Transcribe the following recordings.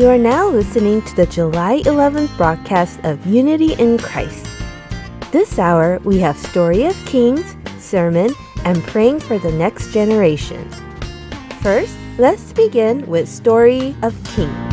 You are now listening to the July 11th broadcast of Unity in Christ. This hour, we have Story of Kings, sermon, and praying for the next generation. First, let's begin with Story of Kings.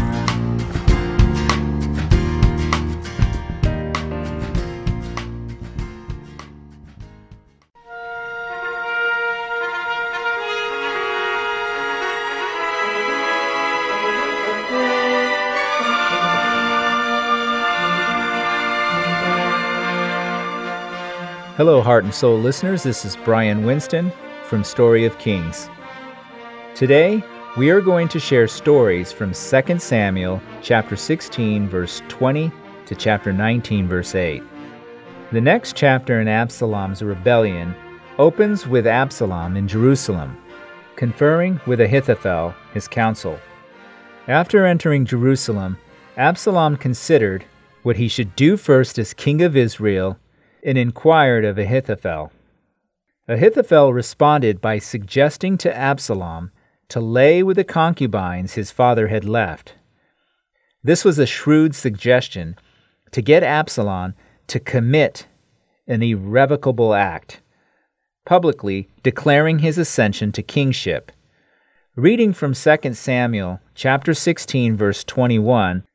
Hello, Heart and Soul listeners. This is Brian Winston from Story of Kings. Today, we are going to share stories from 2 Samuel chapter 16 verse 20 to chapter 19 verse 8. The next chapter in Absalom's rebellion opens with Absalom in Jerusalem, conferring with Ahithophel, his counsel. After entering Jerusalem, Absalom considered what he should do first as king of Israel and inquired of Ahithophel. Ahithophel responded by suggesting to Absalom to lay with the concubines his father had left. This was a shrewd suggestion to get Absalom to commit an irrevocable act, publicly declaring his ascension to kingship. Reading from 2 Samuel chapter 16 verse 21,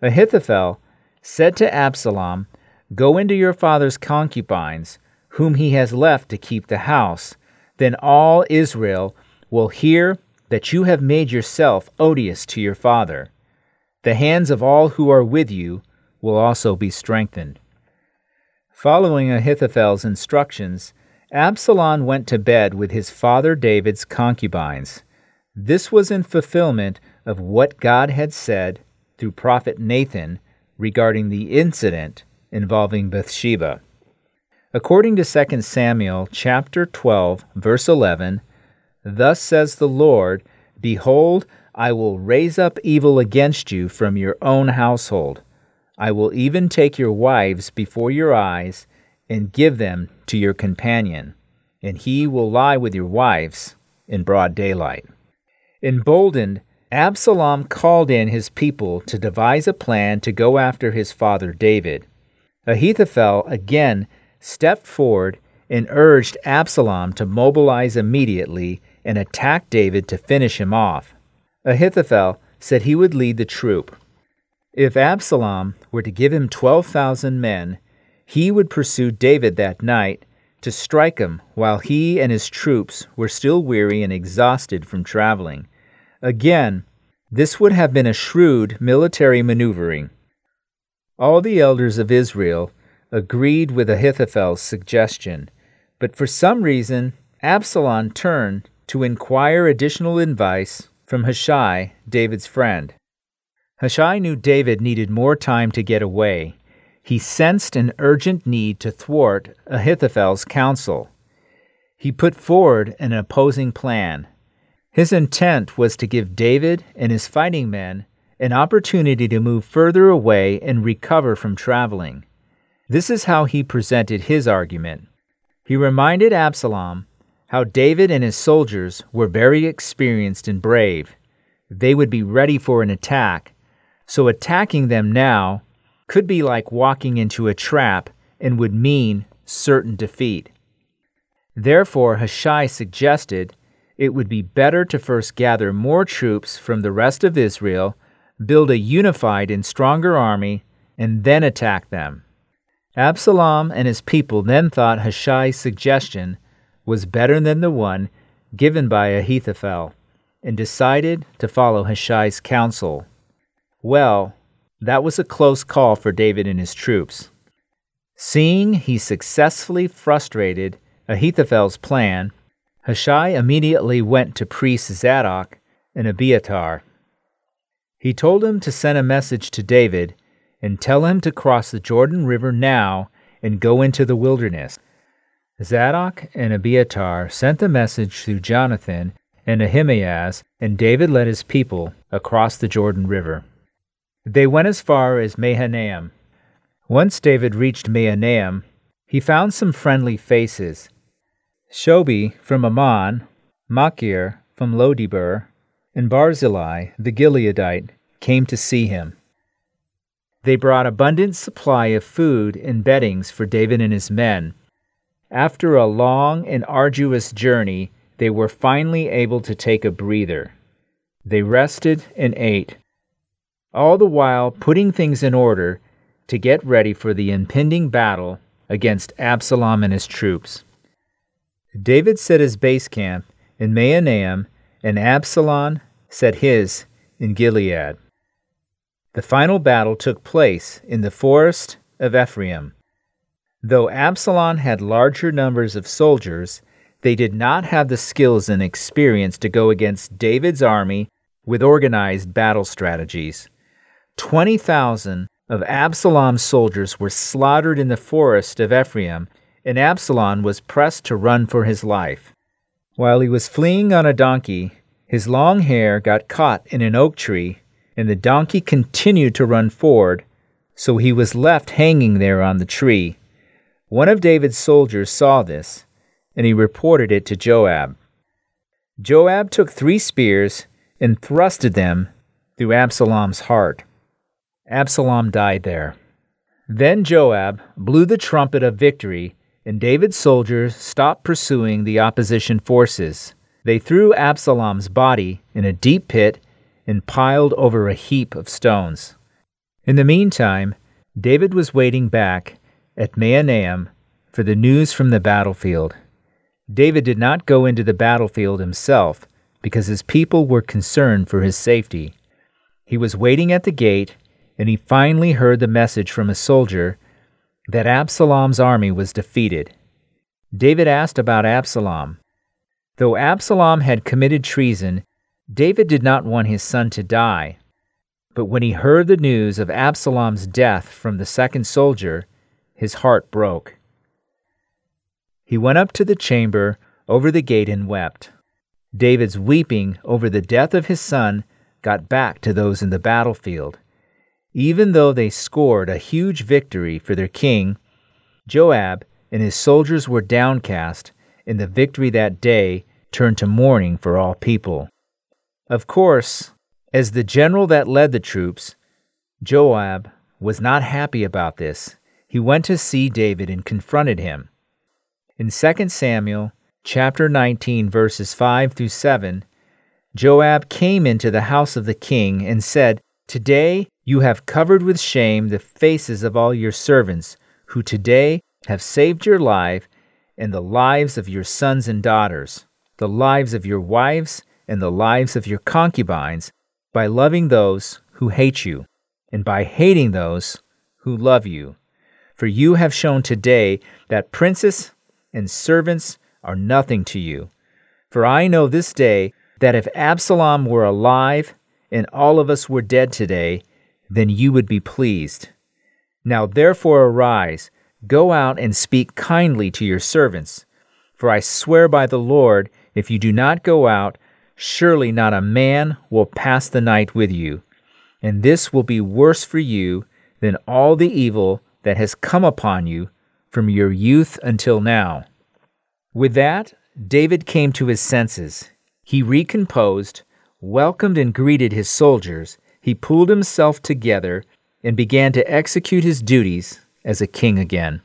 Ahithophel said to Absalom, Go into your father's concubines, whom he has left to keep the house. Then all Israel will hear that you have made yourself odious to your father. The hands of all who are with you will also be strengthened. Following Ahithophel's instructions, Absalom went to bed with his father David's concubines. This was in fulfillment of what God had said through prophet Nathan regarding the incident involving Bathsheba. According to 2 Samuel chapter 12 verse 11, thus says the Lord, behold, I will raise up evil against you from your own household. I will even take your wives before your eyes and give them to your companion, and he will lie with your wives in broad daylight. Emboldened, Absalom called in his people to devise a plan to go after his father David. Ahithophel again stepped forward and urged Absalom to mobilize immediately and attack David to finish him off. Ahithophel said he would lead the troop. If Absalom were to give him 12,000 men, he would pursue David that night to strike him while he and his troops were still weary and exhausted from traveling. Again, this would have been a shrewd military maneuvering. All the elders of Israel agreed with Ahithophel's suggestion, but for some reason Absalom turned to inquire additional advice from Hushai, David's friend. Hushai knew David needed more time to get away. He sensed an urgent need to thwart Ahithophel's counsel. He put forward an opposing plan. His intent was to give David and his fighting men an opportunity to move further away and recover from traveling. This is how he presented his argument. He reminded Absalom how David and his soldiers were very experienced and brave. They would be ready for an attack, so attacking them now could be like walking into a trap and would mean certain defeat. Therefore, Hushai suggested it would be better to first gather more troops from the rest of Israel build a unified and stronger army, and then attack them. Absalom and his people then thought Hushai's suggestion was better than the one given by Ahithophel, and decided to follow Hushai's counsel. Well, that was a close call for David and his troops. Seeing he successfully frustrated Ahithophel's plan, Hushai immediately went to priests Zadok and Abiathar he told him to send a message to David and tell him to cross the Jordan River now and go into the wilderness. Zadok and Abiathar sent the message through Jonathan and Ahimaaz, and David led his people across the Jordan River. They went as far as Mahanaim. Once David reached Mahanaim, he found some friendly faces. Shobi from Ammon, Machir from Lodebar, and Barzillai the Gileadite came to see him. They brought abundant supply of food and beddings for David and his men. After a long and arduous journey, they were finally able to take a breather. They rested and ate, all the while putting things in order to get ready for the impending battle against Absalom and his troops. David set his base camp in Mahanaim, and Absalom set his in Gilead. The final battle took place in the forest of Ephraim. Though Absalom had larger numbers of soldiers, they did not have the skills and experience to go against David's army with organized battle strategies. 20,000 of Absalom's soldiers were slaughtered in the forest of Ephraim, and Absalom was pressed to run for his life. While he was fleeing on a donkey, his long hair got caught in an oak tree, and the donkey continued to run forward, so he was left hanging there on the tree. One of David's soldiers saw this, and he reported it to Joab. Joab took three spears and thrusted them through Absalom's heart. Absalom died there. Then Joab blew the trumpet of victory, and David's soldiers stopped pursuing the opposition forces. They threw Absalom's body in a deep pit and piled over a heap of stones. In the meantime, David was waiting back at Mahanaim for the news from the battlefield. David did not go into the battlefield himself because his people were concerned for his safety. He was waiting at the gate, and he finally heard the message from a soldier that Absalom's army was defeated. David asked about Absalom. Though Absalom had committed treason, David did not want his son to die. But when he heard the news of Absalom's death from the second soldier, his heart broke. He went up to the chamber over the gate and wept. David's weeping over the death of his son got back to those in the battlefield. Even though they scored a huge victory for their king, Joab and his soldiers were downcast, and the victory that day turned to mourning for all people. Of course, as the general that led the troops, Joab was not happy about this. He went to see David and confronted him. In 2 Samuel chapter 19 verses 5 through 7, Joab came into the house of the king and said, Today you have covered with shame the faces of all your servants, who today have saved your life and the lives of your sons and daughters, the lives of your wives and the lives of your concubines, by loving those who hate you, and by hating those who love you. For you have shown today that princes and servants are nothing to you. For I know this day that if Absalom were alive and all of us were dead today, then you would be pleased. Now therefore arise, go out and speak kindly to your servants. For I swear by the Lord, if you do not go out, surely not a man will pass the night with you. And this will be worse for you than all the evil that has come upon you from your youth until now. With that, David came to his senses. He recomposed, welcomed and greeted his soldiers. He pulled himself together and began to execute his duties as a king again.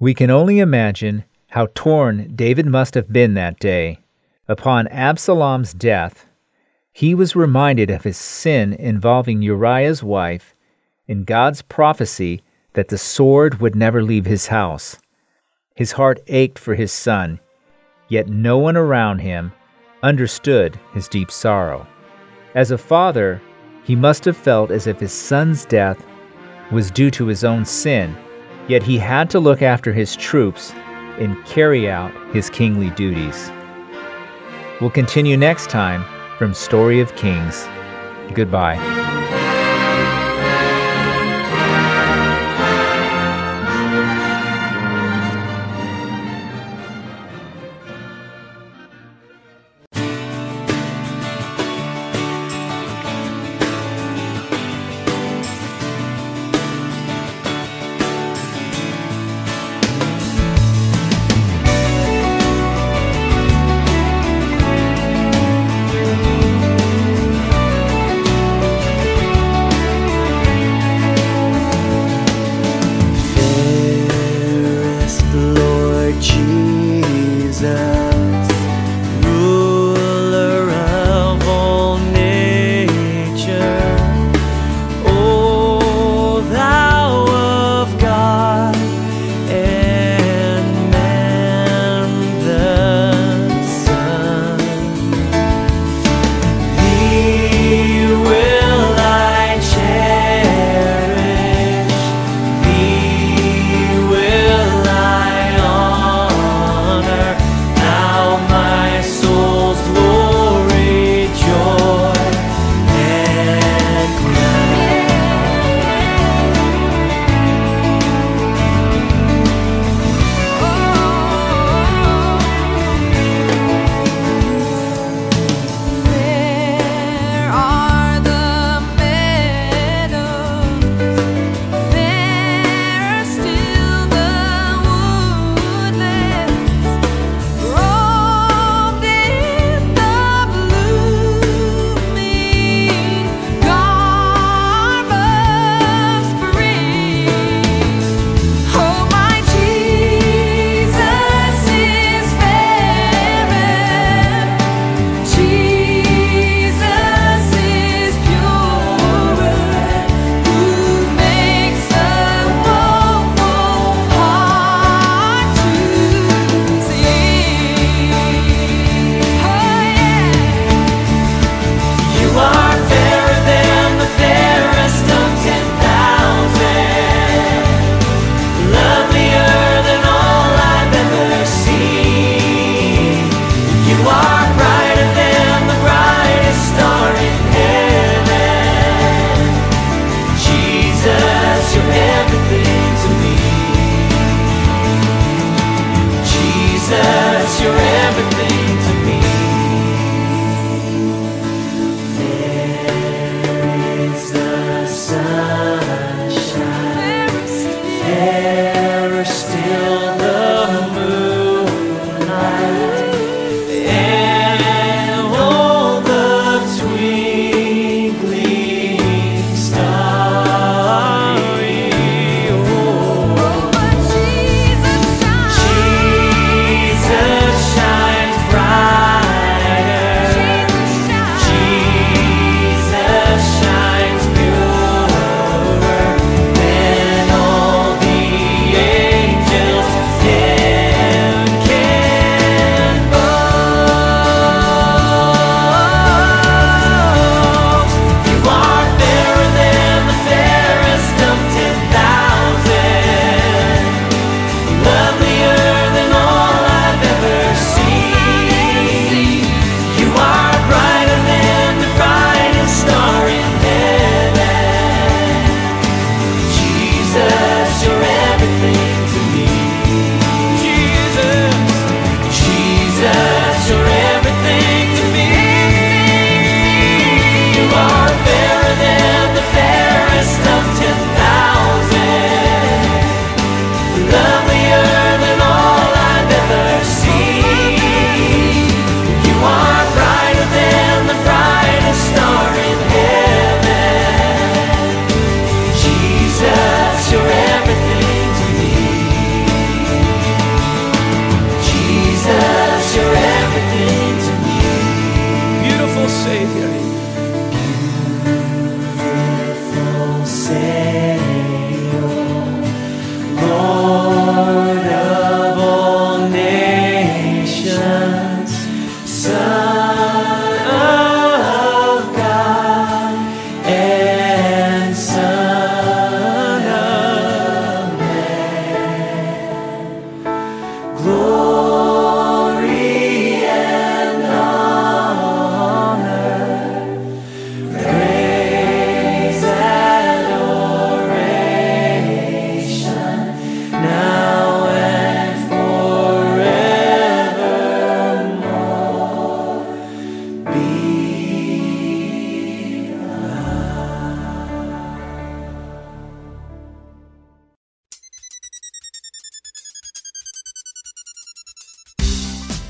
We can only imagine how torn David must have been that day. Upon Absalom's death, he was reminded of his sin involving Uriah's wife and God's prophecy that the sword would never leave his house. His heart ached for his son, yet no one around him understood his deep sorrow. As a father, he must have felt as if his son's death was due to his own sin, yet he had to look after his troops and carry out his kingly duties. We'll continue next time from Story of Kings. Goodbye.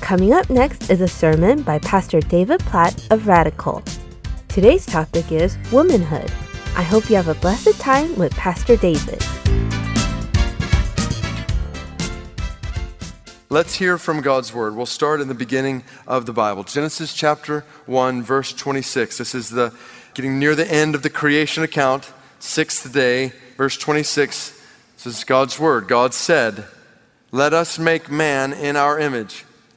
Coming up next is a sermon by Pastor David Platt of Radical. Today's topic is womanhood. I hope you have a blessed time with Pastor David. Let's hear from God's word. We'll start in the beginning of the Bible. Genesis chapter 1, verse 26. This is the getting near the end of the creation account, sixth day, verse 26. This is God's word. God said, Let us make man in our image,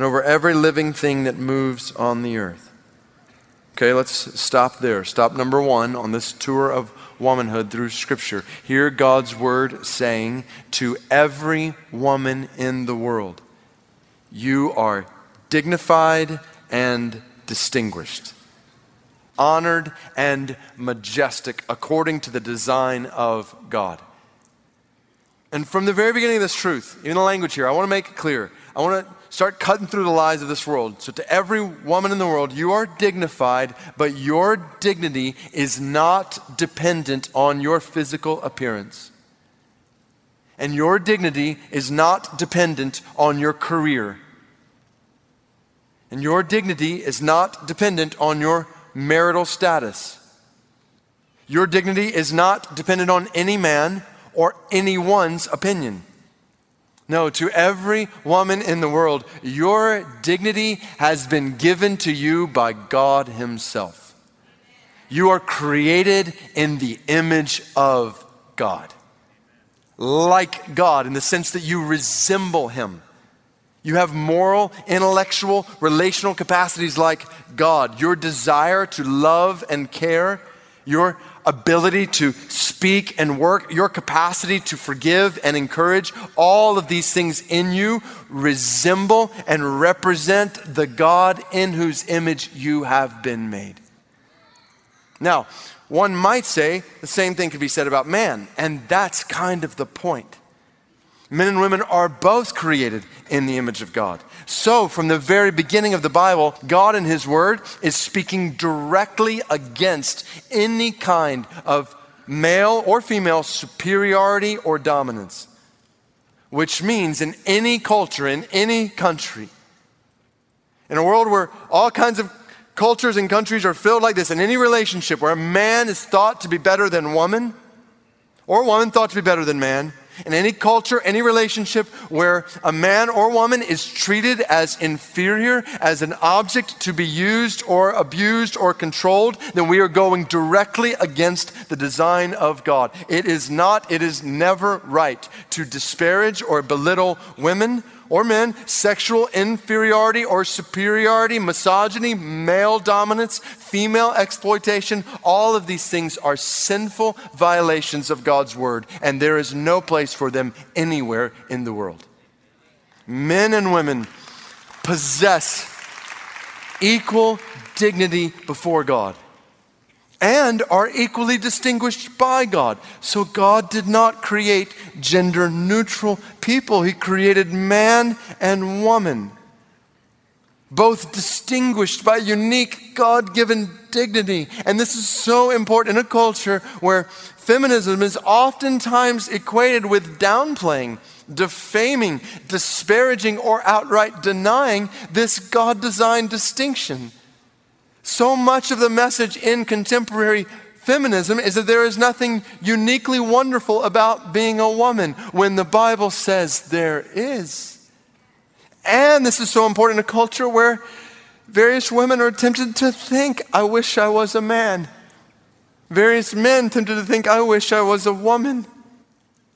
and over every living thing that moves on the earth. Okay, let's stop there. Stop number one on this tour of womanhood through Scripture. Hear God's word saying to every woman in the world you are dignified and distinguished, honored and majestic according to the design of God. And from the very beginning of this truth, even the language here, I want to make it clear. I want to start cutting through the lies of this world. So, to every woman in the world, you are dignified, but your dignity is not dependent on your physical appearance and your dignity is not dependent on your career. And your dignity is not dependent on your marital status. Your dignity is not dependent on any man or anyone's opinion. No, to every woman in the world, your dignity has been given to you by God Himself. You are created in the image of God like God in the sense that you resemble Him. You have moral, intellectual, relational capacities like God. Your desire to love and care, your ability to speak and work, your capacity to forgive and encourage, all of these things in you resemble and represent the God in whose image you have been made. Now, one might say the same thing could be said about man, and that's kind of the point. Men and women are both created in the image of God. So, from the very beginning of the Bible, God in His Word is speaking directly against any kind of male or female superiority or dominance. Which means, in any culture, in any country, in a world where all kinds of cultures and countries are filled like this. In any relationship where a man is thought to be better than woman, or woman thought to be better than man, in any culture, any relationship where a man or woman is treated as inferior, as an object to be used or abused or controlled, then we are going directly against the design of God. It is not, it is never right to disparage or belittle women or men, sexual inferiority or superiority, misogyny, male dominance, female exploitation, all of these things are sinful violations of God's word, and there is no place for them anywhere in the world. Men and women possess equal dignity before God and are equally distinguished by God. So God did not create gender neutral people, He created man and woman, both distinguished by unique God given dignity. And this is so important in a culture where feminism is oftentimes equated with downplaying. Defaming, disparaging, or outright denying this God designed distinction. So much of the message in contemporary feminism is that there is nothing uniquely wonderful about being a woman when the Bible says there is. And this is so important in a culture where various women are tempted to think, I wish I was a man. Various men tempted to think, I wish I was a woman.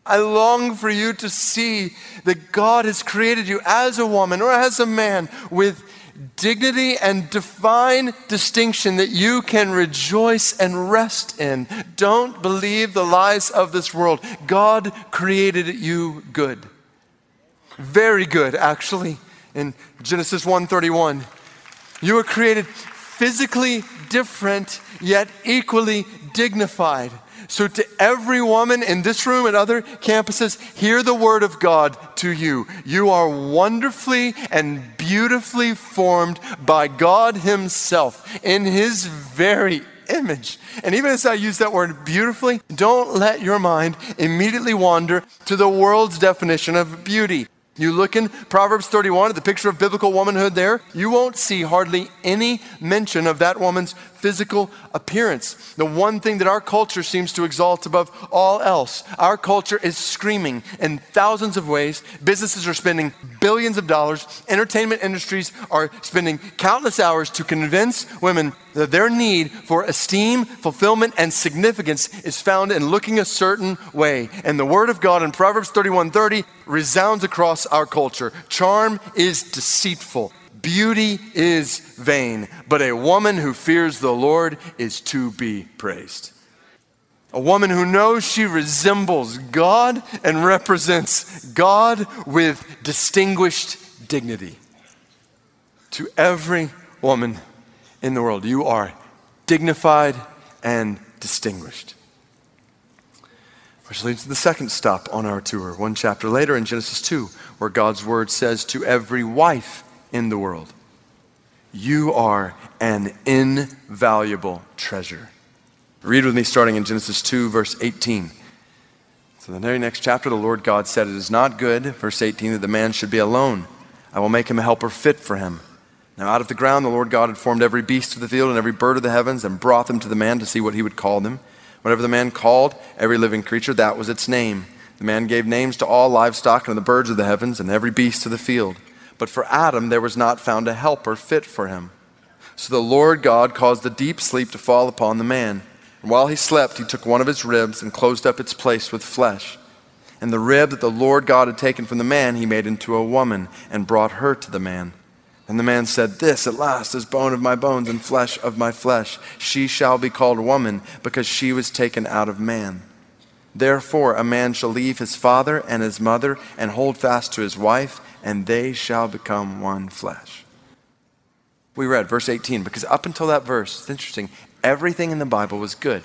I long for you to see that God has created you as a woman or as a man with dignity and divine distinction that you can rejoice and rest in. Don't believe the lies of this world. God created you good. Very good, actually. In Genesis 1:31, you were created physically different, yet equally dignified. So, to every woman in this room and other campuses, hear the word of God to you. You are wonderfully and beautifully formed by God Himself in His very image. And even as I use that word beautifully, don't let your mind immediately wander to the world's definition of beauty. You look in Proverbs 31 at the picture of biblical womanhood there, you won't see hardly any mention of that woman's physical appearance. The one thing that our culture seems to exalt above all else. Our culture is screaming in thousands of ways. Businesses are spending billions of dollars. Entertainment industries are spending countless hours to convince women that their need for esteem, fulfillment, and significance is found in looking a certain way. And the word of God in Proverbs 31:30 resounds across our culture. Charm is deceitful. Beauty is vain, but a woman who fears the Lord is to be praised. A woman who knows she resembles God and represents God with distinguished dignity. To every woman in the world, you are dignified and distinguished. Which leads to the second stop on our tour, one chapter later in Genesis 2, where God's word says to every wife in the world. You are an invaluable treasure. Read with me starting in Genesis 2, verse 18. So, the very next chapter, the Lord God said, It is not good, verse 18, that the man should be alone. I will make him a helper fit for him. Now, out of the ground, the Lord God had formed every beast of the field and every bird of the heavens and brought them to the man to see what he would call them. Whatever the man called every living creature, that was its name. The man gave names to all livestock and the birds of the heavens and every beast of the field. But for Adam, there was not found a helper fit for him. So the Lord God caused a deep sleep to fall upon the man. And while he slept, he took one of his ribs and closed up its place with flesh. And the rib that the Lord God had taken from the man, he made into a woman and brought her to the man. And the man said, This at last is bone of my bones and flesh of my flesh. She shall be called woman because she was taken out of man. Therefore, a man shall leave his father and his mother and hold fast to his wife and they shall become one flesh. We read verse 18 because up until that verse, it's interesting, everything in the Bible was good.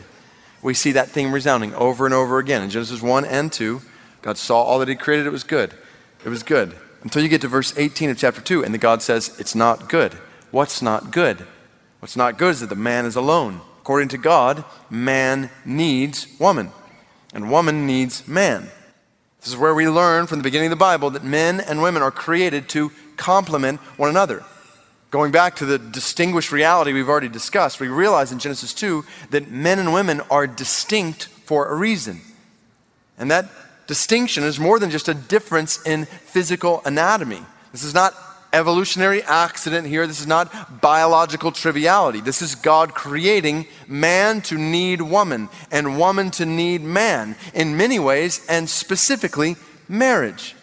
We see that theme resounding over and over again. In Genesis 1 and 2, God saw all that He created, it was good. It was good. Until you get to verse 18 of chapter 2, and the God says, It's not good. What's not good? What's not good is that the man is alone. According to God, man needs woman, and woman needs man. This is where we learn from the beginning of the Bible that men and women are created to complement one another. Going back to the distinguished reality we've already discussed, we realize in Genesis 2 that men and women are distinct for a reason. And that distinction is more than just a difference in physical anatomy. This is not evolutionary accident here. This is not biological triviality. This is God creating man to need woman and woman to need man in many ways, and specifically marriage.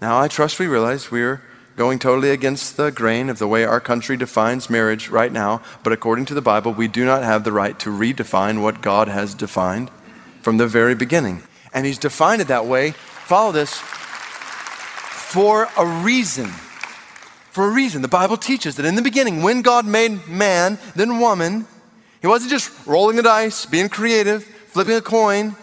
Now, I trust we realize we're going totally against the grain of the way our country defines marriage right now, but according to the Bible, we do not have the right to redefine what God has defined from the very beginning. And He's defined it that way. Follow this for a reason for a reason. The Bible teaches that in the beginning, when God made man, then woman, He wasn't just rolling the dice, being creative, flipping a coin,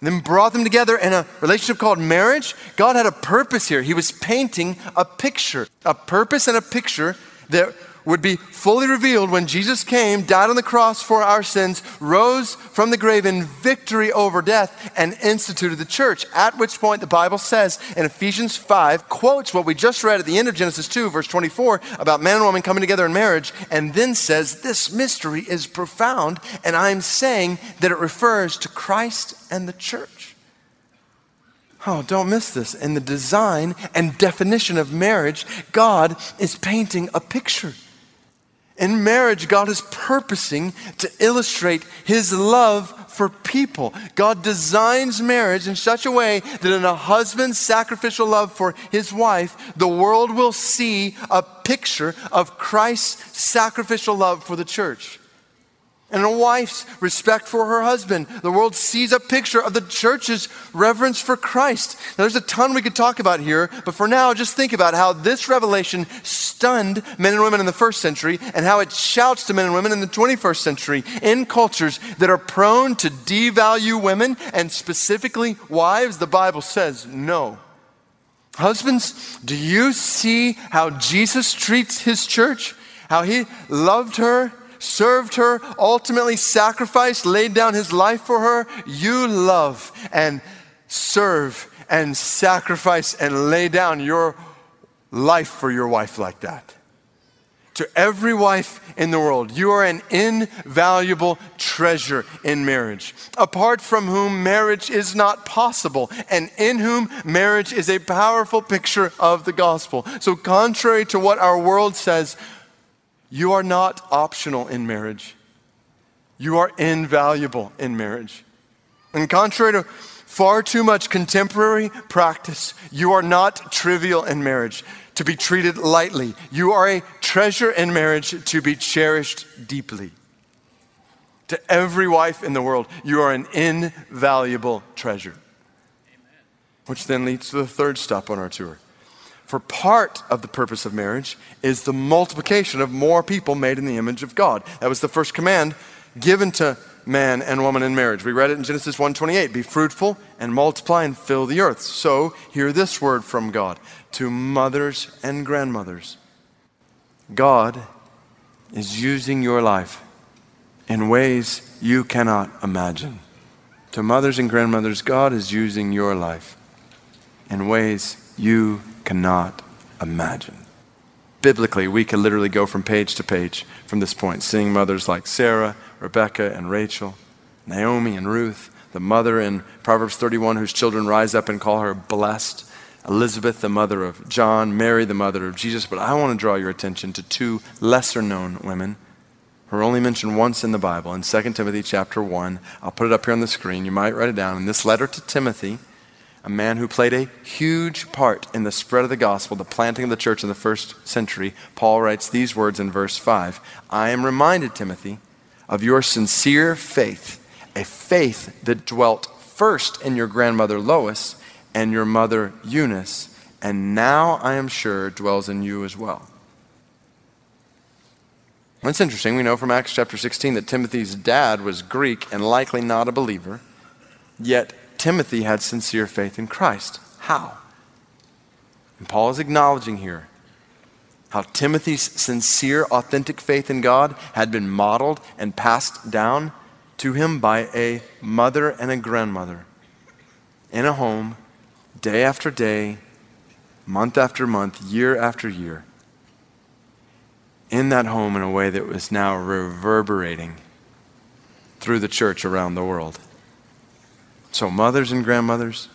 then brought them together in a relationship called marriage. God had a purpose here. He was painting a picture, a purpose and a picture that would be fully revealed when Jesus came, died on the cross for our sins, rose from the grave in victory over death, and instituted the church. At which point, the Bible says in Ephesians 5, quotes what we just read at the end of Genesis 2, verse 24, about man and woman coming together in marriage, and then says, This mystery is profound, and I'm saying that it refers to Christ and the church. Oh, don't miss this. In the design and definition of marriage, God is painting a picture. In marriage, God is purposing to illustrate His love for people. God designs marriage in such a way that in a husband's sacrificial love for his wife, the world will see a picture of Christ's sacrificial love for the church. And a wife's respect for her husband. The world sees a picture of the church's reverence for Christ. Now, there's a ton we could talk about here, but for now, just think about how this revelation stunned men and women in the first century and how it shouts to men and women in the 21st century in cultures that are prone to devalue women and specifically wives. The Bible says no. Husbands, do you see how Jesus treats his church? How he loved her served her, ultimately sacrificed, laid down his life for her, you love and serve and sacrifice and lay down your life for your wife like that. To every wife in the world, you are an invaluable treasure in marriage, apart from whom marriage is not possible, and in whom marriage is a powerful picture of the gospel. So, contrary to what our world says, you are not optional in marriage. You are invaluable in marriage. And contrary to far too much contemporary practice, you are not trivial in marriage to be treated lightly. You are a treasure in marriage to be cherished deeply. To every wife in the world, you are an invaluable treasure. Amen. Which then leads to the third stop on our tour for part of the purpose of marriage is the multiplication of more people made in the image of God. That was the first command given to man and woman in marriage. We read it in Genesis 1:28, be fruitful and multiply and fill the earth. So, hear this word from God to mothers and grandmothers. God is using your life in ways you cannot imagine. To mothers and grandmothers, God is using your life in ways you cannot imagine. Biblically, we could literally go from page to page from this point, seeing mothers like Sarah, Rebecca, and Rachel, Naomi and Ruth, the mother in Proverbs 31 whose children rise up and call her blessed, Elizabeth, the mother of John, Mary, the mother of Jesus. But I want to draw your attention to two lesser known women who are only mentioned once in the Bible in 2 Timothy chapter 1. I'll put it up here on the screen. You might write it down. In this letter to Timothy, a man who played a huge part in the spread of the gospel, the planting of the church in the first century, Paul writes these words in verse 5 I am reminded, Timothy, of your sincere faith, a faith that dwelt first in your grandmother Lois and your mother Eunice, and now I am sure dwells in you as well. It's interesting. We know from Acts chapter 16 that Timothy's dad was Greek and likely not a believer, yet Timothy had sincere faith in Christ. How? And Paul is acknowledging here how Timothy's sincere, authentic faith in God had been modeled and passed down to him by a mother and a grandmother in a home, day after day, month after month, year after year. In that home in a way that was now reverberating through the church around the world. So, mothers and grandmothers,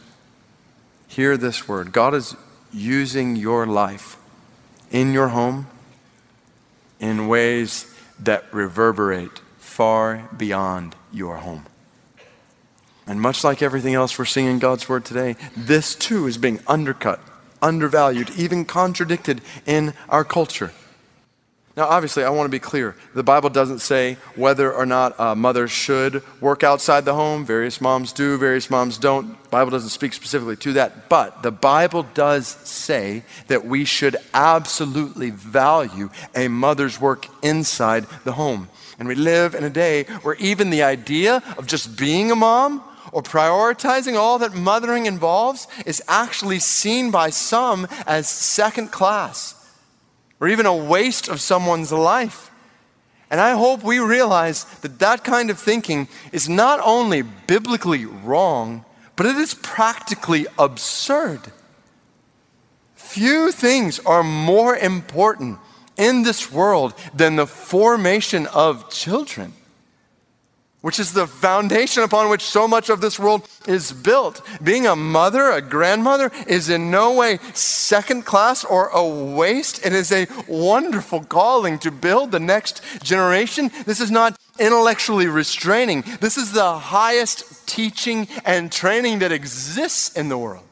hear this word. God is using your life in your home in ways that reverberate far beyond your home. And much like everything else we're seeing in God's Word today, this too is being undercut, undervalued, even contradicted in our culture. Now, obviously, I want to be clear. The Bible doesn't say whether or not a mother should work outside the home. Various moms do, various moms don't. The Bible doesn't speak specifically to that. But the Bible does say that we should absolutely value a mother's work inside the home. And we live in a day where even the idea of just being a mom or prioritizing all that mothering involves is actually seen by some as second class or even a waste of someone's life. And I hope we realize that that kind of thinking is not only biblically wrong, but it is practically absurd. Few things are more important in this world than the formation of children which is the foundation upon which so much of this world is built. Being a mother, a grandmother, is in no way second class or a waste. It is a wonderful calling to build the next generation. This is not intellectually restraining, this is the highest teaching and training that exists in the world.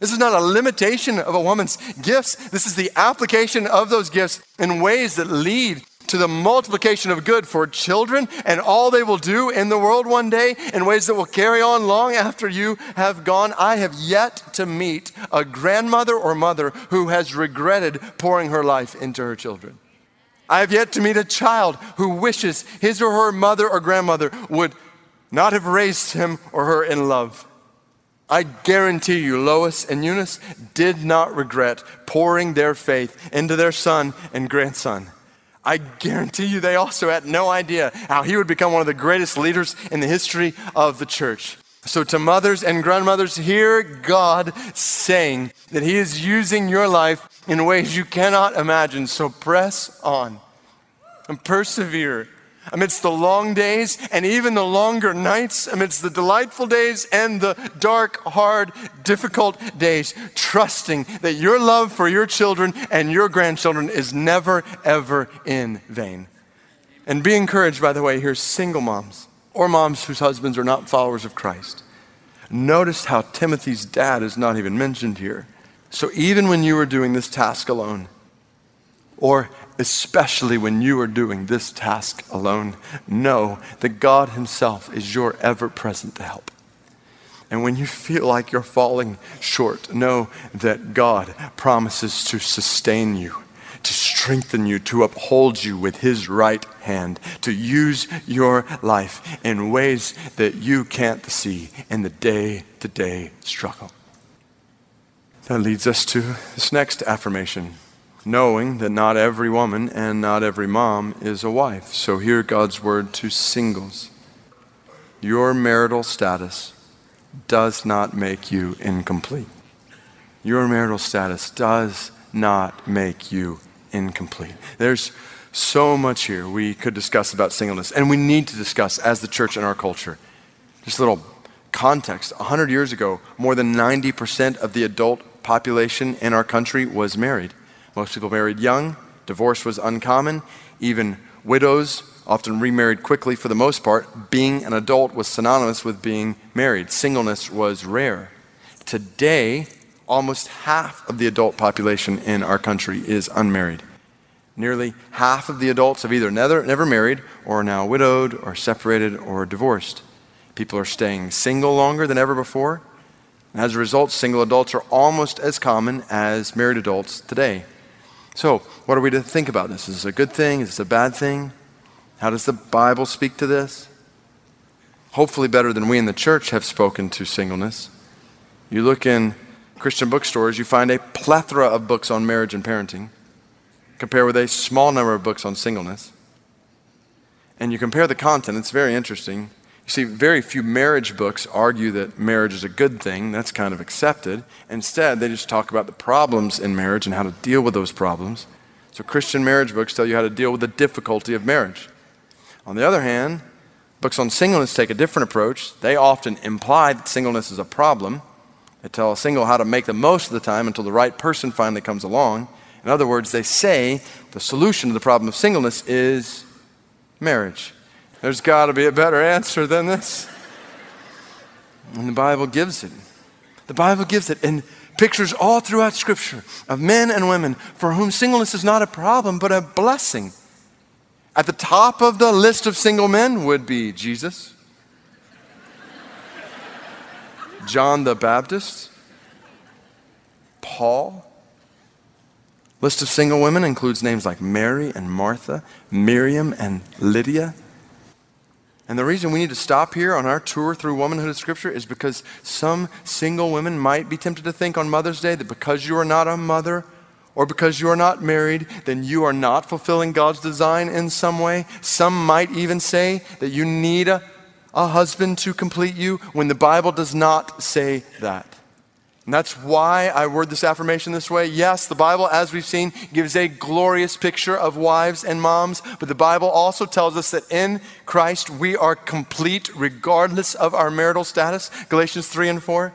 This is not a limitation of a woman's gifts. This is the application of those gifts in ways that lead to the multiplication of good for children and all they will do in the world one day in ways that will carry on long after you have gone. I have yet to meet a grandmother or mother who has regretted pouring her life into her children. I have yet to meet a child who wishes his or her mother or grandmother would not have raised him or her in love. I guarantee you, Lois and Eunice did not regret pouring their faith into their son and grandson. I guarantee you, they also had no idea how he would become one of the greatest leaders in the history of the church. So, to mothers and grandmothers, hear God saying that He is using your life in ways you cannot imagine. So, press on and persevere amidst the long days and even the longer nights, amidst the delightful days and the dark, hard, difficult days, trusting that your love for your children and your grandchildren is never, ever in vain. And be encouraged, by the way, here's single moms or moms whose husbands are not followers of Christ. Notice how Timothy's dad is not even mentioned here. So even when you were doing this task alone, or especially when you are doing this task alone, know that God Himself is your ever present help. And when you feel like you're falling short, know that God promises to sustain you, to strengthen you, to uphold you with His right hand, to use your life in ways that you can't see in the day to day struggle. That leads us to this next affirmation knowing that not every woman and not every mom is a wife. So, hear God's word to singles. Your marital status does not make you incomplete. Your marital status does not make you incomplete. There's so much here we could discuss about singleness, and we need to discuss as the church in our culture. Just a little context 100 years ago, more than 90% of the adult population in our country was married. Most people married young, divorce was uncommon. Even widows often remarried quickly for the most part. Being an adult was synonymous with being married, singleness was rare. Today, almost half of the adult population in our country is unmarried. Nearly half of the adults have either never, never married or are now widowed or separated or divorced. People are staying single longer than ever before. And as a result, single adults are almost as common as married adults today. So, what are we to think about this? Is this a good thing? Is this a bad thing? How does the Bible speak to this? Hopefully, better than we in the church have spoken to singleness. You look in Christian bookstores, you find a plethora of books on marriage and parenting. Compare with a small number of books on singleness. And you compare the content, it's very interesting. You see, very few marriage books argue that marriage is a good thing. That's kind of accepted. Instead, they just talk about the problems in marriage and how to deal with those problems. So, Christian marriage books tell you how to deal with the difficulty of marriage. On the other hand, books on singleness take a different approach. They often imply that singleness is a problem. They tell a single how to make the most of the time until the right person finally comes along. In other words, they say the solution to the problem of singleness is marriage. There's got to be a better answer than this. And the Bible gives it. The Bible gives it in pictures all throughout Scripture of men and women for whom singleness is not a problem but a blessing. At the top of the list of single men would be Jesus, John the Baptist, Paul. List of single women includes names like Mary and Martha, Miriam and Lydia. And the reason we need to stop here on our tour through womanhood of Scripture is because some single women might be tempted to think on Mother's Day that because you are not a mother or because you are not married, then you are not fulfilling God's design in some way. Some might even say that you need a, a husband to complete you when the Bible does not say that. And that's why I word this affirmation this way. Yes, the Bible, as we've seen, gives a glorious picture of wives and moms, but the Bible also tells us that in Christ we are complete regardless of our marital status. Galatians 3 and 4.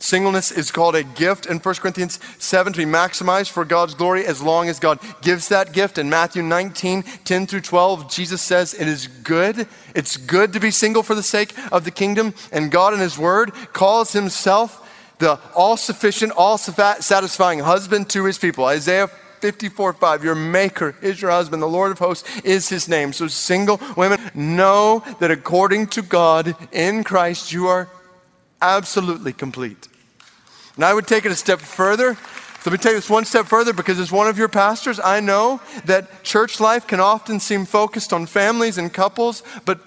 Singleness is called a gift in 1 Corinthians 7 to be maximized for God's glory as long as God gives that gift. In Matthew 19, 10 through 12, Jesus says it is good. It's good to be single for the sake of the kingdom. And God in His Word calls Himself the all sufficient, all satisfying husband to his people. Isaiah 54 5. Your maker is your husband. The Lord of hosts is his name. So, single women, know that according to God in Christ, you are absolutely complete. And I would take it a step further. Let me take this one step further because, as one of your pastors, I know that church life can often seem focused on families and couples, but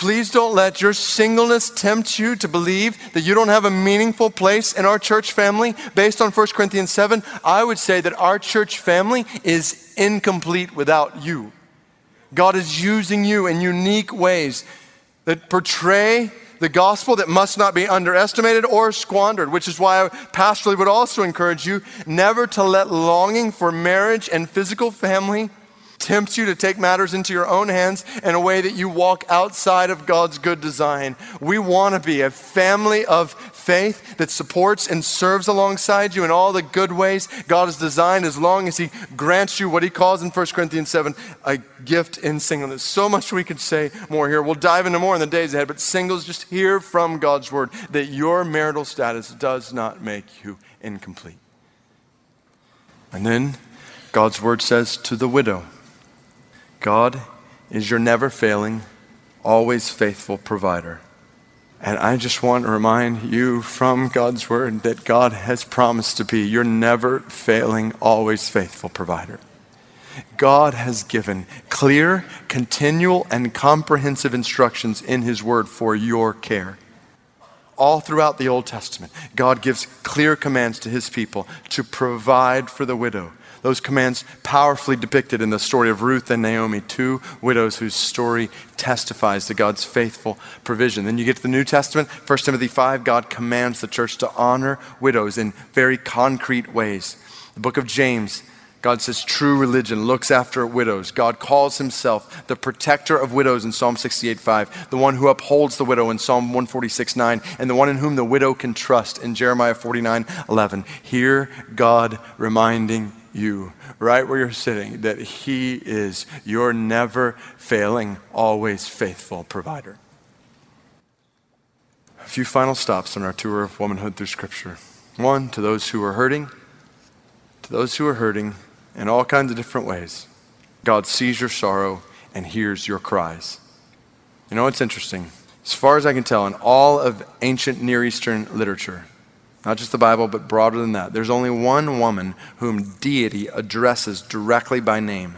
Please don't let your singleness tempt you to believe that you don't have a meaningful place in our church family. Based on 1 Corinthians 7, I would say that our church family is incomplete without you. God is using you in unique ways that portray the gospel that must not be underestimated or squandered, which is why I pastorally would also encourage you never to let longing for marriage and physical family tempts you to take matters into your own hands in a way that you walk outside of God's good design. We want to be a family of faith that supports and serves alongside you in all the good ways God has designed as long as He grants you what He calls in 1 Corinthians 7 a gift in singleness. So much we could say more here. We'll dive into more in the days ahead, but singles, just hear from God's word that your marital status does not make you incomplete. And then God's word says to the widow, God is your never failing, always faithful provider. And I just want to remind you from God's word that God has promised to be your never failing, always faithful provider. God has given clear, continual, and comprehensive instructions in His Word for your care. All throughout the Old Testament, God gives clear commands to His people to provide for the widow, those commands powerfully depicted in the story of Ruth and Naomi, two widows whose story testifies to God's faithful provision. Then you get to the New Testament, 1 Timothy 5, God commands the church to honor widows in very concrete ways. The book of James, God says true religion looks after widows. God calls himself the protector of widows in Psalm 68 5, the one who upholds the widow in Psalm 146 9, and the one in whom the widow can trust in Jeremiah 49 11. Hear God reminding you, right where you're sitting, that He is your never failing, always faithful provider. A few final stops on our tour of womanhood through Scripture. One, to those who are hurting, to those who are hurting in all kinds of different ways. God sees your sorrow and hears your cries. You know what's interesting? As far as I can tell, in all of ancient Near Eastern literature, not just the Bible, but broader than that. There's only one woman whom deity addresses directly by name.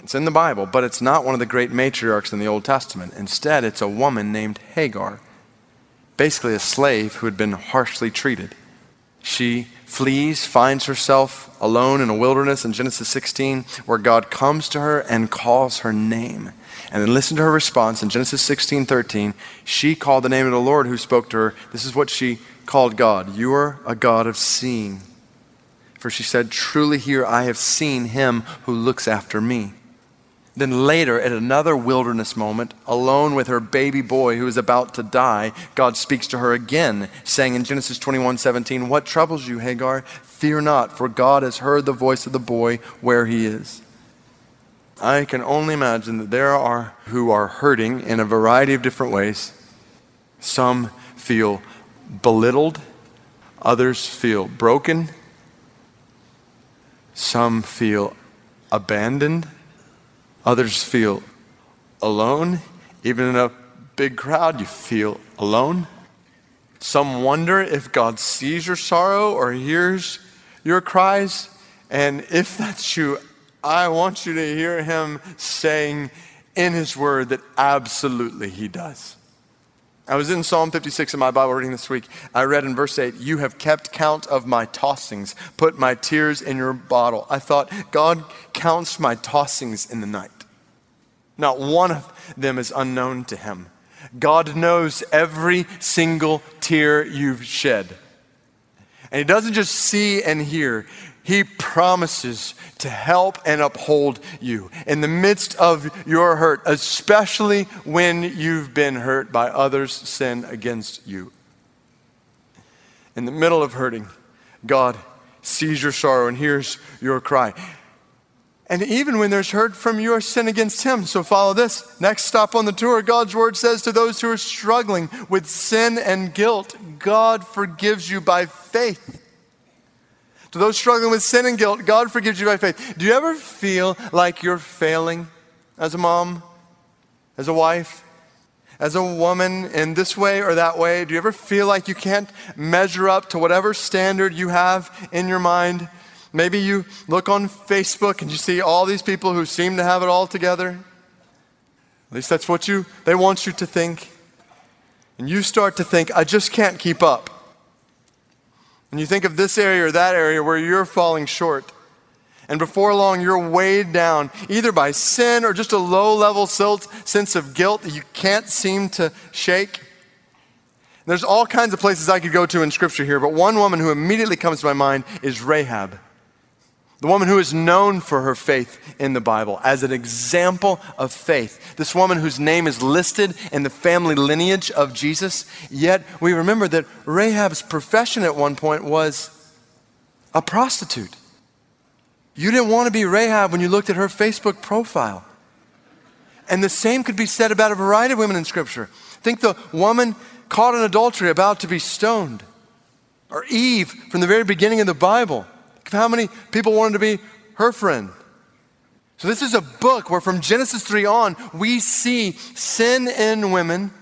It's in the Bible, but it's not one of the great matriarchs in the Old Testament. Instead, it's a woman named Hagar, basically a slave who had been harshly treated. She flees, finds herself alone in a wilderness in Genesis 16, where God comes to her and calls her name. And then listen to her response in Genesis 16 13. She called the name of the Lord who spoke to her. This is what she called God You are a God of seeing. For she said, Truly here I have seen him who looks after me. Then later, at another wilderness moment, alone with her baby boy who is about to die, God speaks to her again, saying in Genesis 21 17, What troubles you, Hagar? Fear not, for God has heard the voice of the boy where he is. I can only imagine that there are who are hurting in a variety of different ways. Some feel belittled, others feel broken, some feel abandoned, others feel alone. Even in a big crowd, you feel alone. Some wonder if God sees your sorrow or hears your cries. And if that's you, I want you to hear him saying in his word that absolutely he does. I was in Psalm 56 in my Bible reading this week. I read in verse 8, You have kept count of my tossings, put my tears in your bottle. I thought, God counts my tossings in the night. Not one of them is unknown to him. God knows every single tear you've shed. And he doesn't just see and hear, he promises to help and uphold you in the midst of your hurt, especially when you've been hurt by others' sin against you. In the middle of hurting, God sees your sorrow and hears your cry. And even when there's hurt from your sin against Him. So follow this. Next stop on the tour, God's word says to those who are struggling with sin and guilt, God forgives you by faith To those struggling with sin and guilt, God forgives you by faith. Do you ever feel like you're failing as a mom, as a wife, as a woman in this way or that way? Do you ever feel like you can't measure up to whatever standard you have in your mind? Maybe you look on Facebook and you see all these people who seem to have it all together. At least that's what you they want you to think. And you start to think, I just can't keep up. And you think of this area or that area where you're falling short. And before long, you're weighed down either by sin or just a low level sense of guilt that you can't seem to shake. There's all kinds of places I could go to in Scripture here, but one woman who immediately comes to my mind is Rahab. The woman who is known for her faith in the Bible as an example of faith. This woman whose name is listed in the family lineage of Jesus. Yet we remember that Rahab's profession at one point was a prostitute. You didn't want to be Rahab when you looked at her Facebook profile. And the same could be said about a variety of women in Scripture. Think the woman caught in adultery about to be stoned, or Eve from the very beginning of the Bible how many people wanted to be her friend. So, this is a book where from Genesis 3 on, we see sin in women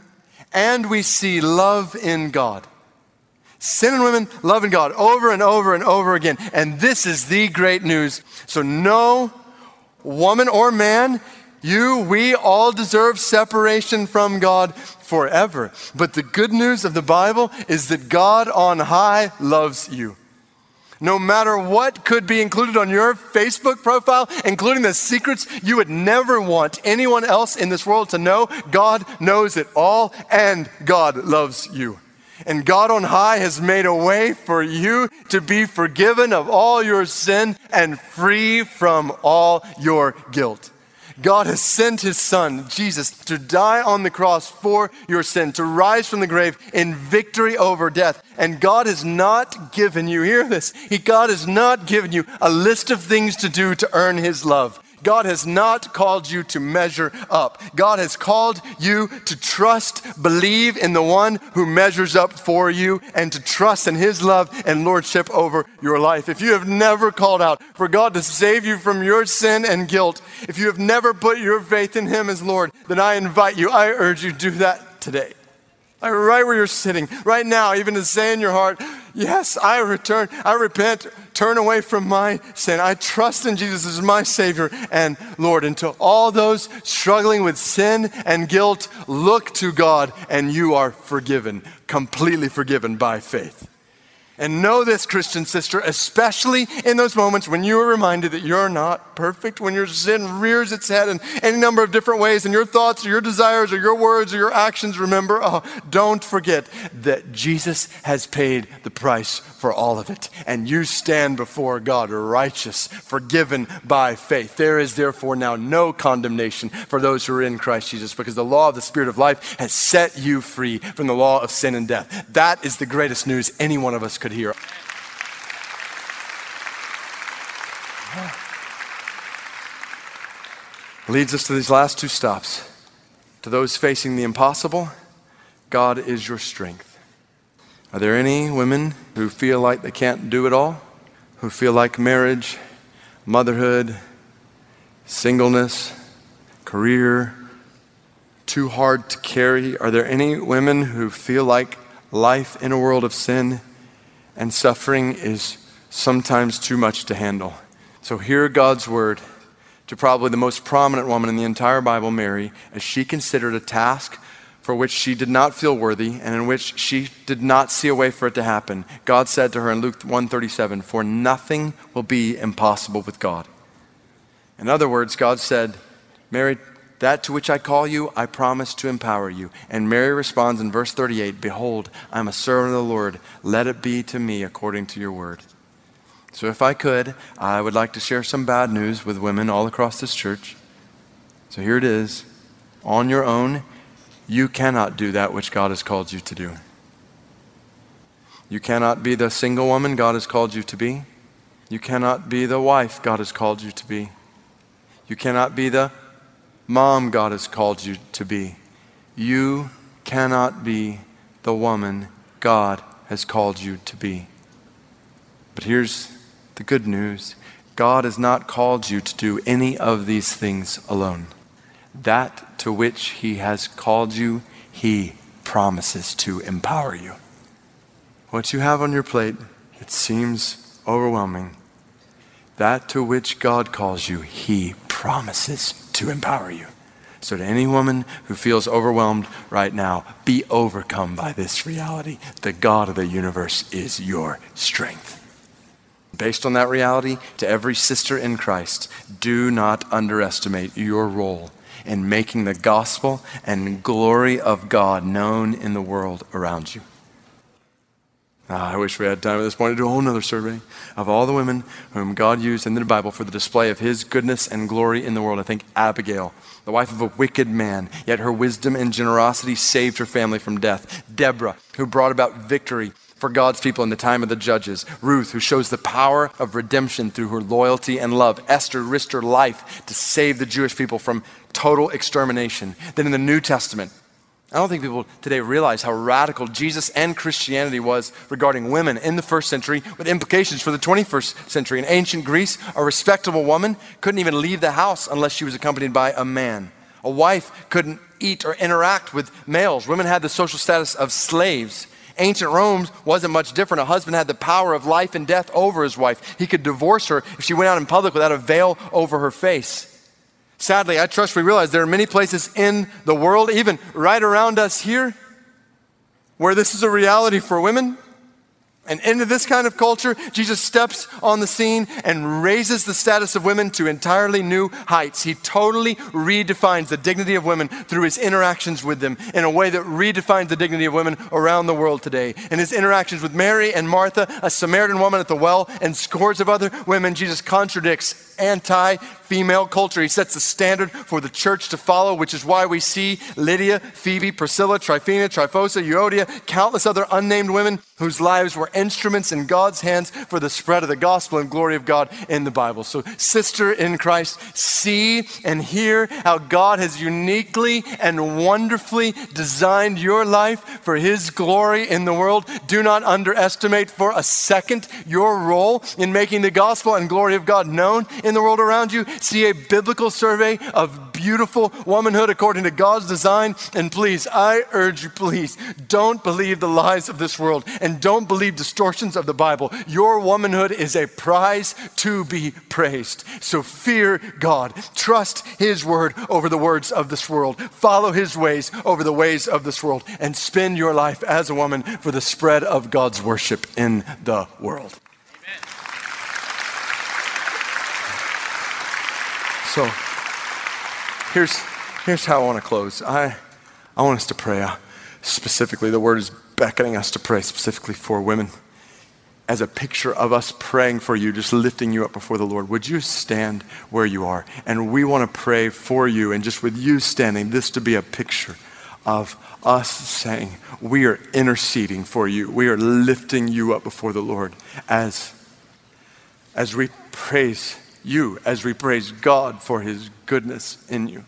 and we see love in God. Sin in women, love in God, over and over and over again. And this is the great news. So, no woman or man, you, we all deserve separation from God forever. But the good news of the Bible is that God on high loves you no matter what could be included on your Facebook profile, including the secrets you would never want anyone else in this world to know, God knows it all and God loves you. And God on high has made a way for you to be forgiven of all your sin and free from all your guilt. God has sent his son, Jesus, to die on the cross for your sin, to rise from the grave in victory over death. And God has not given you, hear this, he, God has not given you a list of things to do to earn his love. God has not called you to measure up. God has called you to trust, believe in the one who measures up for you, and to trust in his love and lordship over your life. If you have never called out for God to save you from your sin and guilt, if you have never put your faith in him as Lord, then I invite you, I urge you, do that today. Right where you're sitting, right now, even to say in your heart, Yes, I return, I repent, turn away from my sin. I trust in Jesus as my Savior and Lord. And to all those struggling with sin and guilt, look to God and you are forgiven, completely forgiven by faith. And know this, Christian sister, especially in those moments when you are reminded that you're not perfect, when your sin rears its head in any number of different ways, and your thoughts or your desires or your words or your actions, remember, oh, don't forget that Jesus has paid the price for all of it. And you stand before God righteous, forgiven by faith. There is therefore now no condemnation for those who are in Christ Jesus, because the law of the Spirit of life has set you free from the law of sin and death. That is the greatest news any one of us could hear. Leads us to these last two stops. To those facing the impossible, God is your strength. Are there any women who feel like they can't do it all? Who feel like marriage, motherhood, singleness, career, too hard to carry? Are there any women who feel like life in a world of sin and suffering is sometimes too much to handle. So hear God's word to probably the most prominent woman in the entire Bible, Mary, as she considered a task for which she did not feel worthy and in which she did not see a way for it to happen. God said to her in Luke 137, "For nothing will be impossible with God." In other words, God said, "Mary, that to which I call you, I promise to empower you. And Mary responds in verse 38 Behold, I am a servant of the Lord. Let it be to me according to your word. So, if I could, I would like to share some bad news with women all across this church. So, here it is. On your own, you cannot do that which God has called you to do. You cannot be the single woman God has called you to be. You cannot be the wife God has called you to be. You cannot be the mom God has called you to be. You cannot be the woman God has called you to be. But here's the good news God has not called you to do any of these things alone. That to which He has called you, He promises to empower you. What you have on your plate, it seems overwhelming. That to which God calls you, He promises to empower you. So, to any woman who feels overwhelmed right now, be overcome by this reality. The God of the universe is your strength. Based on that reality, to every sister in Christ, do not underestimate your role in making the gospel and glory of God known in the world around you. Ah, I wish we had time at this point to do a whole other survey of all the women whom God used in the Bible for the display of his goodness and glory in the world. I think Abigail, the wife of a wicked man, yet her wisdom and generosity saved her family from death. Deborah, who brought about victory for God's people in the time of the judges. Ruth, who shows the power of redemption through her loyalty and love. Esther risked her life to save the Jewish people from total extermination. Then in the New Testament, I don't think people today realize how radical Jesus and Christianity was regarding women in the first century with implications for the 21st century. In ancient Greece, a respectable woman couldn't even leave the house unless she was accompanied by a man. A wife couldn't eat or interact with males. Women had the social status of slaves. Ancient Rome wasn't much different. A husband had the power of life and death over his wife. He could divorce her if she went out in public without a veil over her face. Sadly, I trust we realize there are many places in the world, even right around us here, where this is a reality for women. And into this kind of culture, Jesus steps on the scene and raises the status of women to entirely new heights. He totally redefines the dignity of women through his interactions with them in a way that redefines the dignity of women around the world today. In his interactions with Mary and Martha, a Samaritan woman at the well, and scores of other women, Jesus contradicts anti female culture. He sets the standard for the church to follow, which is why we see Lydia, Phoebe, Priscilla, Tryphena, Tryphosa, Euodia, countless other unnamed women whose lives were instruments in God's hands for the spread of the gospel and glory of God in the Bible. So, sister in Christ, see and hear how God has uniquely and wonderfully designed your life for His glory in the world. Do not underestimate for a second your role in making the gospel and glory of God known in the world around you. See a biblical survey of beautiful womanhood according to God's design. And please, I urge you, please, don't believe the lies of this world and don't believe distortions of the Bible. Your womanhood is a prize to be praised. So fear God. Trust His word over the words of this world. Follow His ways over the ways of this world. And spend your life as a woman for the spread of God's worship in the world. So here's, here's how I want to close. I, I want us to pray. Uh, specifically, the word is beckoning us to pray specifically for women as a picture of us praying for you, just lifting you up before the Lord. Would you stand where you are? And we want to pray for you, and just with you standing, this to be a picture of us saying, We are interceding for you. We are lifting you up before the Lord as, as we praise you as we praise God for his goodness in you.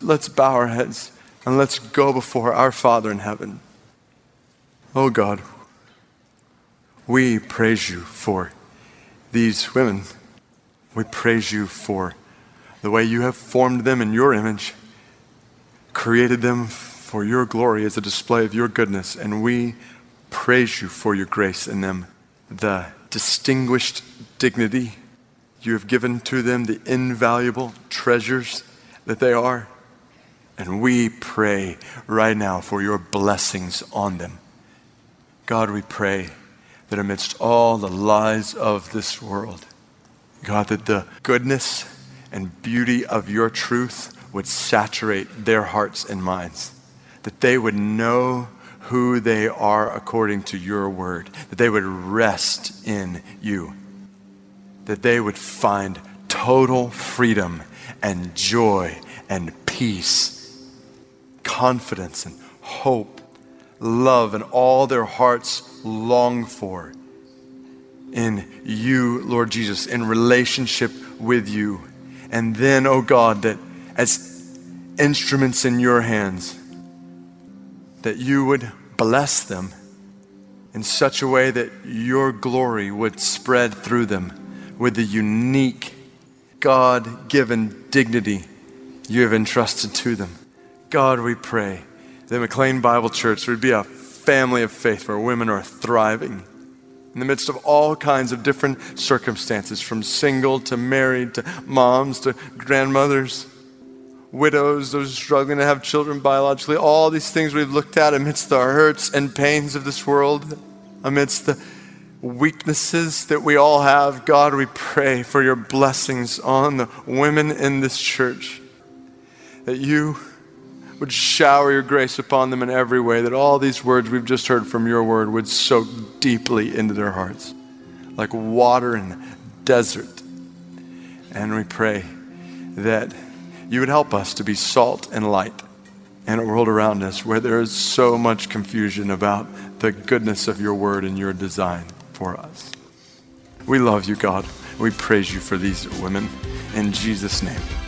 Let's bow our heads and let's go before our Father in heaven. Oh God, we praise you for these women. We praise you for the way you have formed them in your image, created them for your glory as a display of your goodness, and we praise you for your grace in them, the distinguished dignity you have given to them the invaluable treasures that they are. And we pray right now for your blessings on them. God, we pray that amidst all the lies of this world, God, that the goodness and beauty of your truth would saturate their hearts and minds, that they would know who they are according to your word, that they would rest in you that they would find total freedom and joy and peace, confidence and hope, love, and all their hearts long for in you, Lord Jesus, in relationship with you. And then, oh God, that as instruments in your hands, that you would bless them in such a way that your glory would spread through them with the unique, God given dignity you have entrusted to them. God, we pray that McLean Bible Church would be a family of faith where women are thriving in the midst of all kinds of different circumstances, from single to married to moms to grandmothers, widows, those struggling to have children biologically, all these things we've looked at amidst the hurts and pains of this world, amidst the weaknesses that we all have. God, we pray for your blessings on the women in this church, that you would shower your grace upon them in every way, that all these words we've just heard from your word would soak deeply into their hearts, like water in the desert. And we pray that you would help us to be salt and light in a world around us where there is so much confusion about the goodness of your word and your design for us. We love you, God. We praise you for these women. In Jesus' name.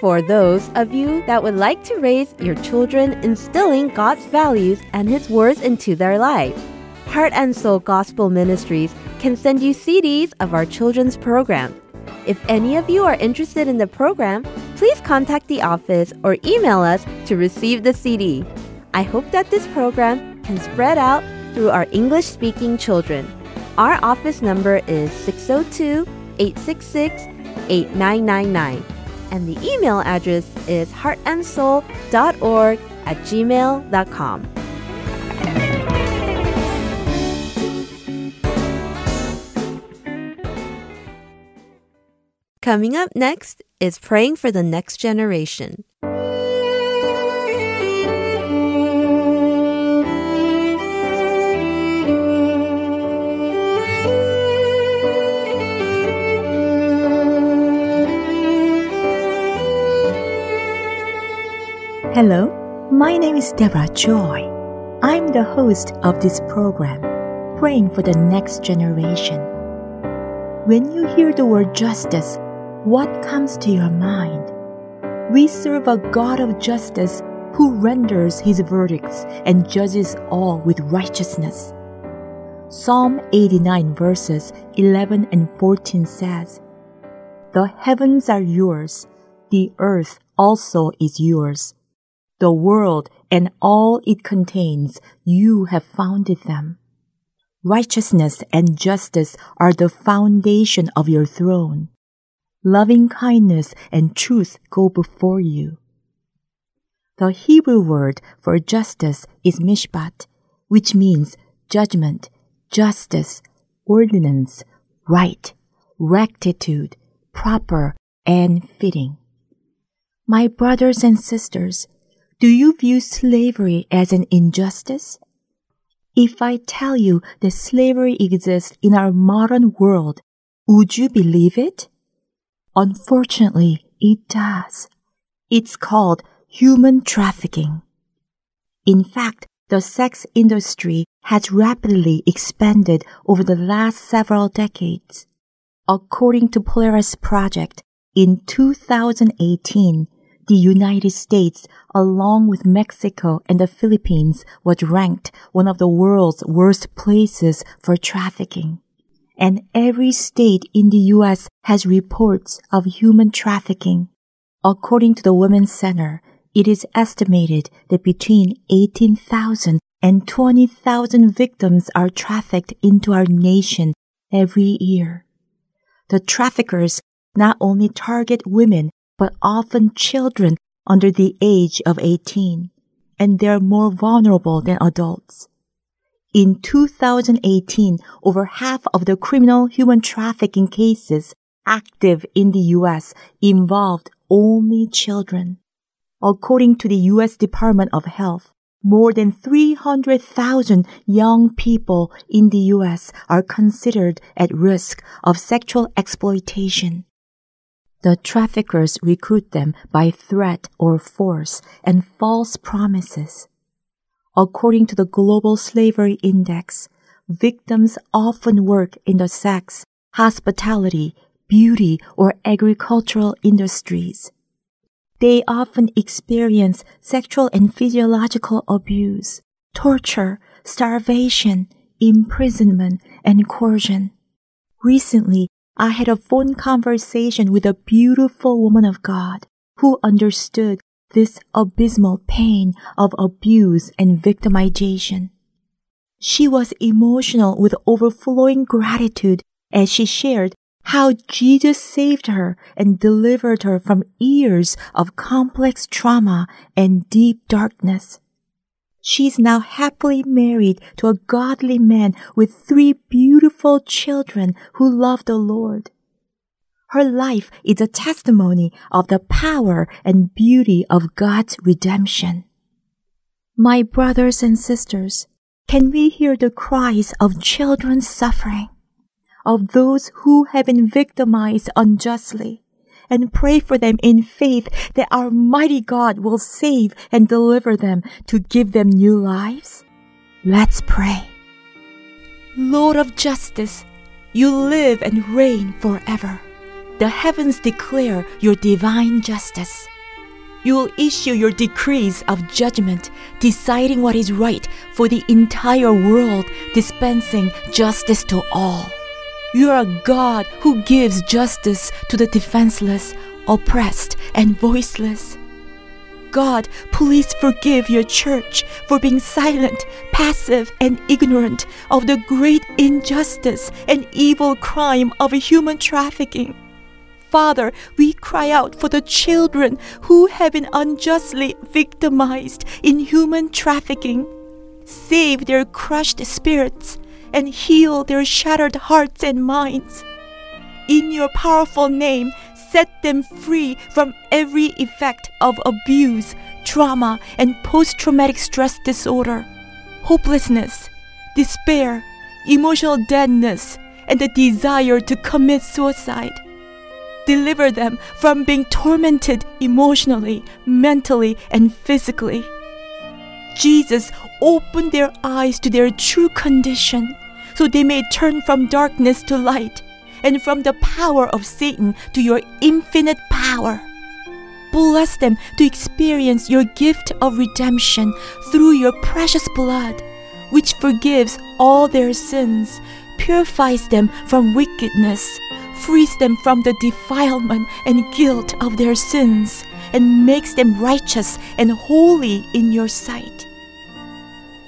For those of you that would like to raise your children instilling God's values and His words into their life. Heart and Soul Gospel Ministries can send you CDs of our children's program. If any of you are interested in the program, please contact the office or email us to receive the CD. I hope that this program can spread out through our English speaking children. Our office number is 602 866 8999 and the email address is heartandsoul.org at gmail.com. Coming up next is praying for the next generation. Hello, my name is Deborah Joy. I'm the host of this program, Praying for the Next Generation. When you hear the word justice, what comes to your mind? We serve a God of justice who renders his verdicts and judges all with righteousness. Psalm 89 verses 11 and 14 says, The heavens are yours, the earth also is yours the world and all it contains, you have founded them. Righteousness and justice are the foundation of your throne. Loving kindness and truth go before you. The Hebrew word for justice is mishpat, which means judgment, justice, ordinance, right, rectitude, proper, and fitting. My brothers and sisters, do you view slavery as an injustice? If I tell you that slavery exists in our modern world, would you believe it? Unfortunately, it does. It's called human trafficking. In fact, the sex industry has rapidly expanded over the last several decades. According to Polaris Project, in 2018, the United States, along with Mexico and the Philippines, was ranked one of the world's worst places for trafficking. And every state in the U.S. has reports of human trafficking. According to the Women's Center, it is estimated that between 18,000 and 20,000 victims are trafficked into our nation every year. The traffickers not only target women but often children under the age of 18, and they're more vulnerable than adults. In 2018, over half of the criminal human trafficking cases active in the U.S. involved only children. According to the U.S. Department of Health, more than 300,000 young people in the U.S. are considered at risk of sexual exploitation. The traffickers recruit them by threat or force and false promises. According to the Global Slavery Index, victims often work in the sex, hospitality, beauty, or agricultural industries. They often experience sexual and physiological abuse, torture, starvation, imprisonment, and coercion. Recently, I had a phone conversation with a beautiful woman of God who understood this abysmal pain of abuse and victimization. She was emotional with overflowing gratitude as she shared how Jesus saved her and delivered her from years of complex trauma and deep darkness. She is now happily married to a godly man with three beautiful children who love the Lord. Her life is a testimony of the power and beauty of God's redemption. My brothers and sisters, can we hear the cries of children suffering, of those who have been victimized unjustly? And pray for them in faith that our mighty God will save and deliver them to give them new lives? Let's pray. Lord of justice, you live and reign forever. the heavens declare your divine justice. You will issue your decrees of judgment, deciding what is right for the entire world, dispensing justice to all. You are a God who gives justice to the defenseless, oppressed, and voiceless. God, please forgive your church for being silent, passive, and ignorant of the great injustice and evil crime of human trafficking. Father, we cry out for the children who have been unjustly victimized in human trafficking. Save their crushed spirits and heal their shattered hearts and minds. In your powerful name, set them free from every effect of abuse, trauma, and post traumatic stress disorder, hopelessness, despair, emotional deadness, and the desire to commit suicide deliver them from being tormented emotionally, mentally, and physically. Jesus opened their eyes to their true condition so they may turn from darkness to light and from the power of Satan to your infinite power. Bless them to experience your gift of redemption through your precious blood, which forgives all their sins, purifies them from wickedness, frees them from the defilement and guilt of their sins, and makes them righteous and holy in your sight.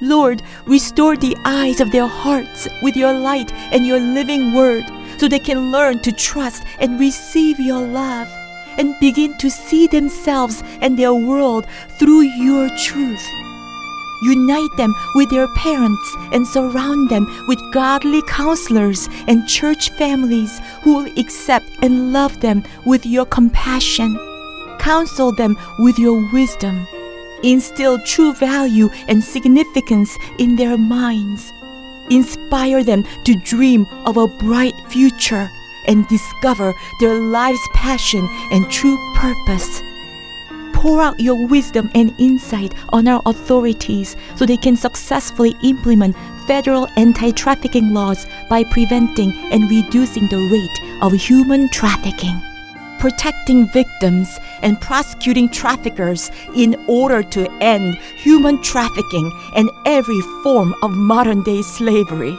Lord, restore the eyes of their hearts with your light and your living word so they can learn to trust and receive your love and begin to see themselves and their world through your truth. Unite them with their parents and surround them with godly counselors and church families who will accept and love them with your compassion. Counsel them with your wisdom. Instill true value and significance in their minds. Inspire them to dream of a bright future and discover their life's passion and true purpose pour out your wisdom and insight on our authorities so they can successfully implement federal anti trafficking laws by preventing and reducing the rate of human trafficking. Protecting victims and prosecuting traffickers in order to end human trafficking and every form of modern day slavery.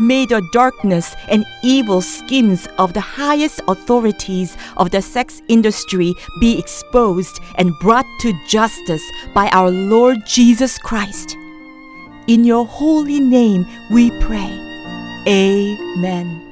May the darkness and evil schemes of the highest authorities of the sex industry be exposed and brought to justice by our Lord Jesus Christ. In your holy name we pray. Amen.